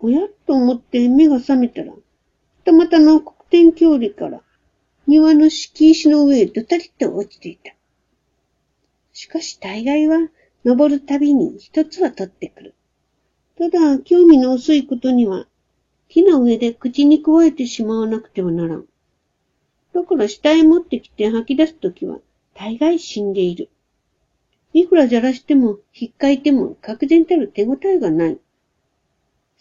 おやっと思って目が覚めたら、たまたの黒点距離から庭の敷石の上へどたりと落ちていた。しかし大概は登るたびに一つは取ってくる。ただ、興味の薄いことには、木の上で口に加えてしまわなくてはならん。だから下へ持ってきて吐き出すときは、大概死んでいる。いくらじゃらしても、引っかいても、確然たる手応えがない。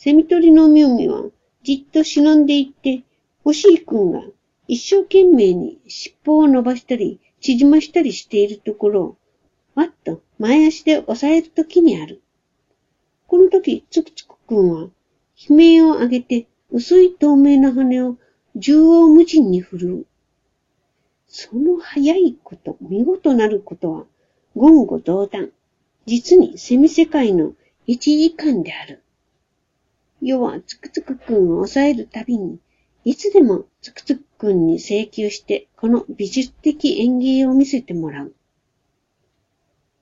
セミ取りの妙味は、じっと忍んでいって、欲しい君が一生懸命に尻尾を伸ばしたり、縮ましたりしているところを、わっと前足で押さえるときにある。この時、つくつくくんは、悲鳴を上げて、薄い透明な羽を縦横無尽に振るう。その早いこと、見事なることは、言語道断。実にセミ世界の一時間である。世はつくつくくんを抑えるたびに、いつでもつくつくくんに請求して、この美術的演芸を見せてもらう。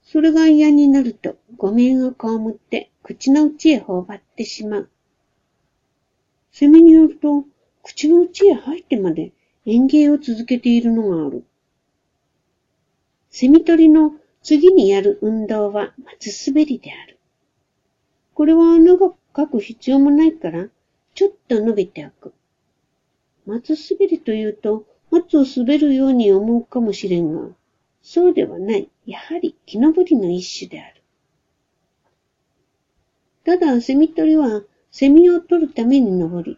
それが嫌になると、ごめんを被って、口の内へ頬張ってしまう。セミによると、口の内へ入ってまで演芸を続けているのがある。セミ取りの次にやる運動は松滑りである。これは長く書く必要もないから、ちょっと伸びておく。松滑りというと、松を滑るように思うかもしれんが、そうではない。やはり木登りの一種である。ただ、セミ取りは、セミを取るために登り、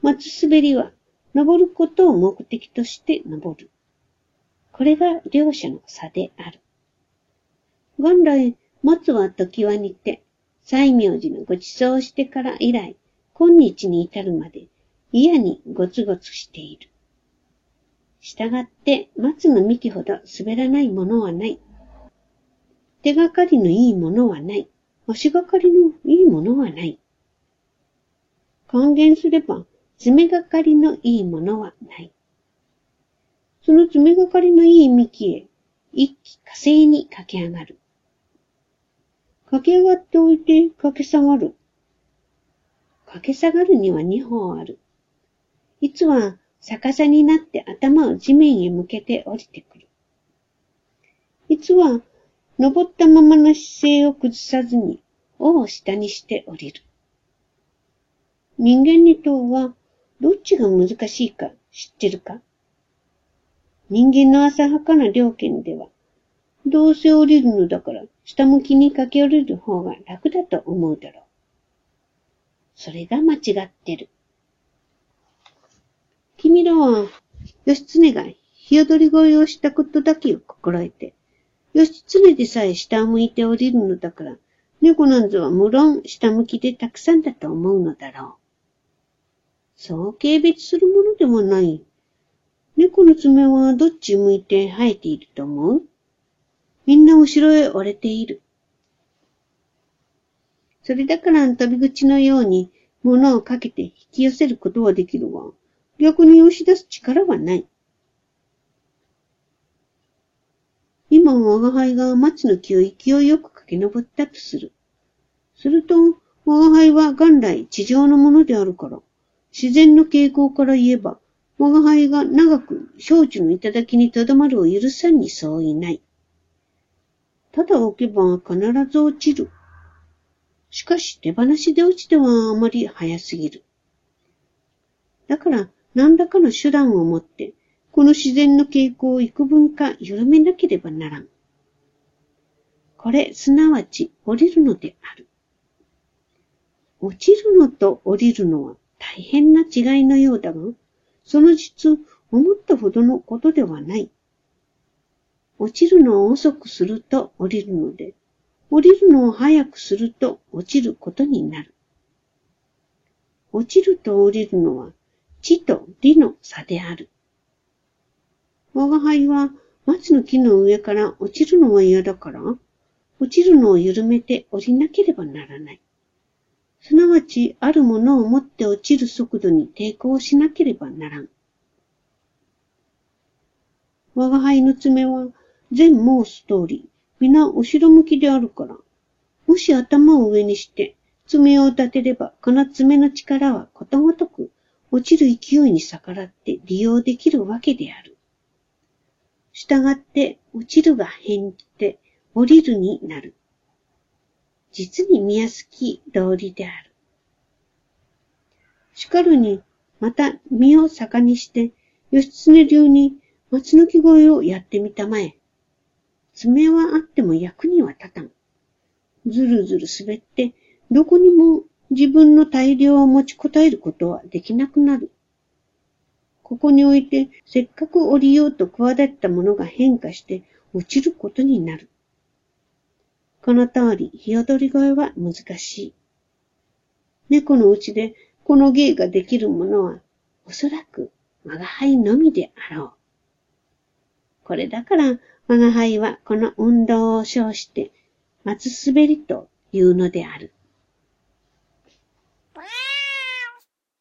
松滑りは、登ることを目的として登る。これが両者の差である。元来、松は時は似て、西明寺のご馳走してから以来、今日に至るまで、嫌にごつごつしている。したがって、松の幹ほど滑らないものはない。手がかりのいいものはない。足がかりのいいものはない。還元すれば、爪がかりのいいものはない。その爪がかりのいい幹へ、一気火星に駆け上がる。駆け上がっておいて駆け下がる。駆け下がるには二方ある。いつは逆さになって頭を地面へ向けて降りてくる。いつは登ったままの姿勢を崩さずに尾を下にして降りる。人間二頭はどっちが難しいか知ってるか人間の浅はかな料金では、どうせ降りるのだから下向きに駆け下りる方が楽だと思うだろう。それが間違ってる。君らは、義経が日踊り声をしたことだけを心得て、義経でさえ下を向いて降りるのだから、猫なんぞは無論下向きでたくさんだと思うのだろう。そう軽蔑するものでもない。猫の爪はどっち向いて生えていると思う？みんな後ろへ折れている。それだから飛び口のように物をかけて引き寄せることはできるわ。逆に押し出す力はない。今、我が輩が松の木を勢いよく駆け上ったとする。すると、我が輩は元来地上のものであるから、自然の傾向から言えば、我が輩が長く少女の頂にとどまるを許さんにそういない。ただ置けば必ず落ちる。しかし手放しで落ちてはあまり早すぎる。だから何らかの手段を持って、この自然の傾向を幾分か緩めなければならん。これ、すなわち降りるのである。落ちるのと降りるのは大変な違いのようだが、その実、思ったほどのことではない。落ちるのを遅くすると降りるので、降りるのを早くすると落ちることになる。落ちると降りるのは地と理の差である。我が輩は松の木の上から落ちるのは嫌だから、落ちるのを緩めて降りなければならない。すなわち、あるものを持って落ちる速度に抵抗しなければならん。我が輩の爪は、前申す通り、皆後ろ向きであるから、もし頭を上にして、爪を立てれば、この爪の力はことごとく落ちる勢いに逆らって利用できるわけである。したがって、落ちるが変じて降りるになる。実に見やすき道理である。しかるに、また身を逆にして、義経流に松の木越えをやってみたまえ。爪はあっても役には立たん。ずるずる滑って、どこにも自分の大量を持ちこたえることはできなくなる。ここにおいて、せっかく降りようと企ったものが変化して落ちることになる。この通り、日踊り声は難しい。猫のうちでこの芸ができるものは、おそらく我が輩のみであろう。これだから我が輩はこの運動を称して、松滑りというのである。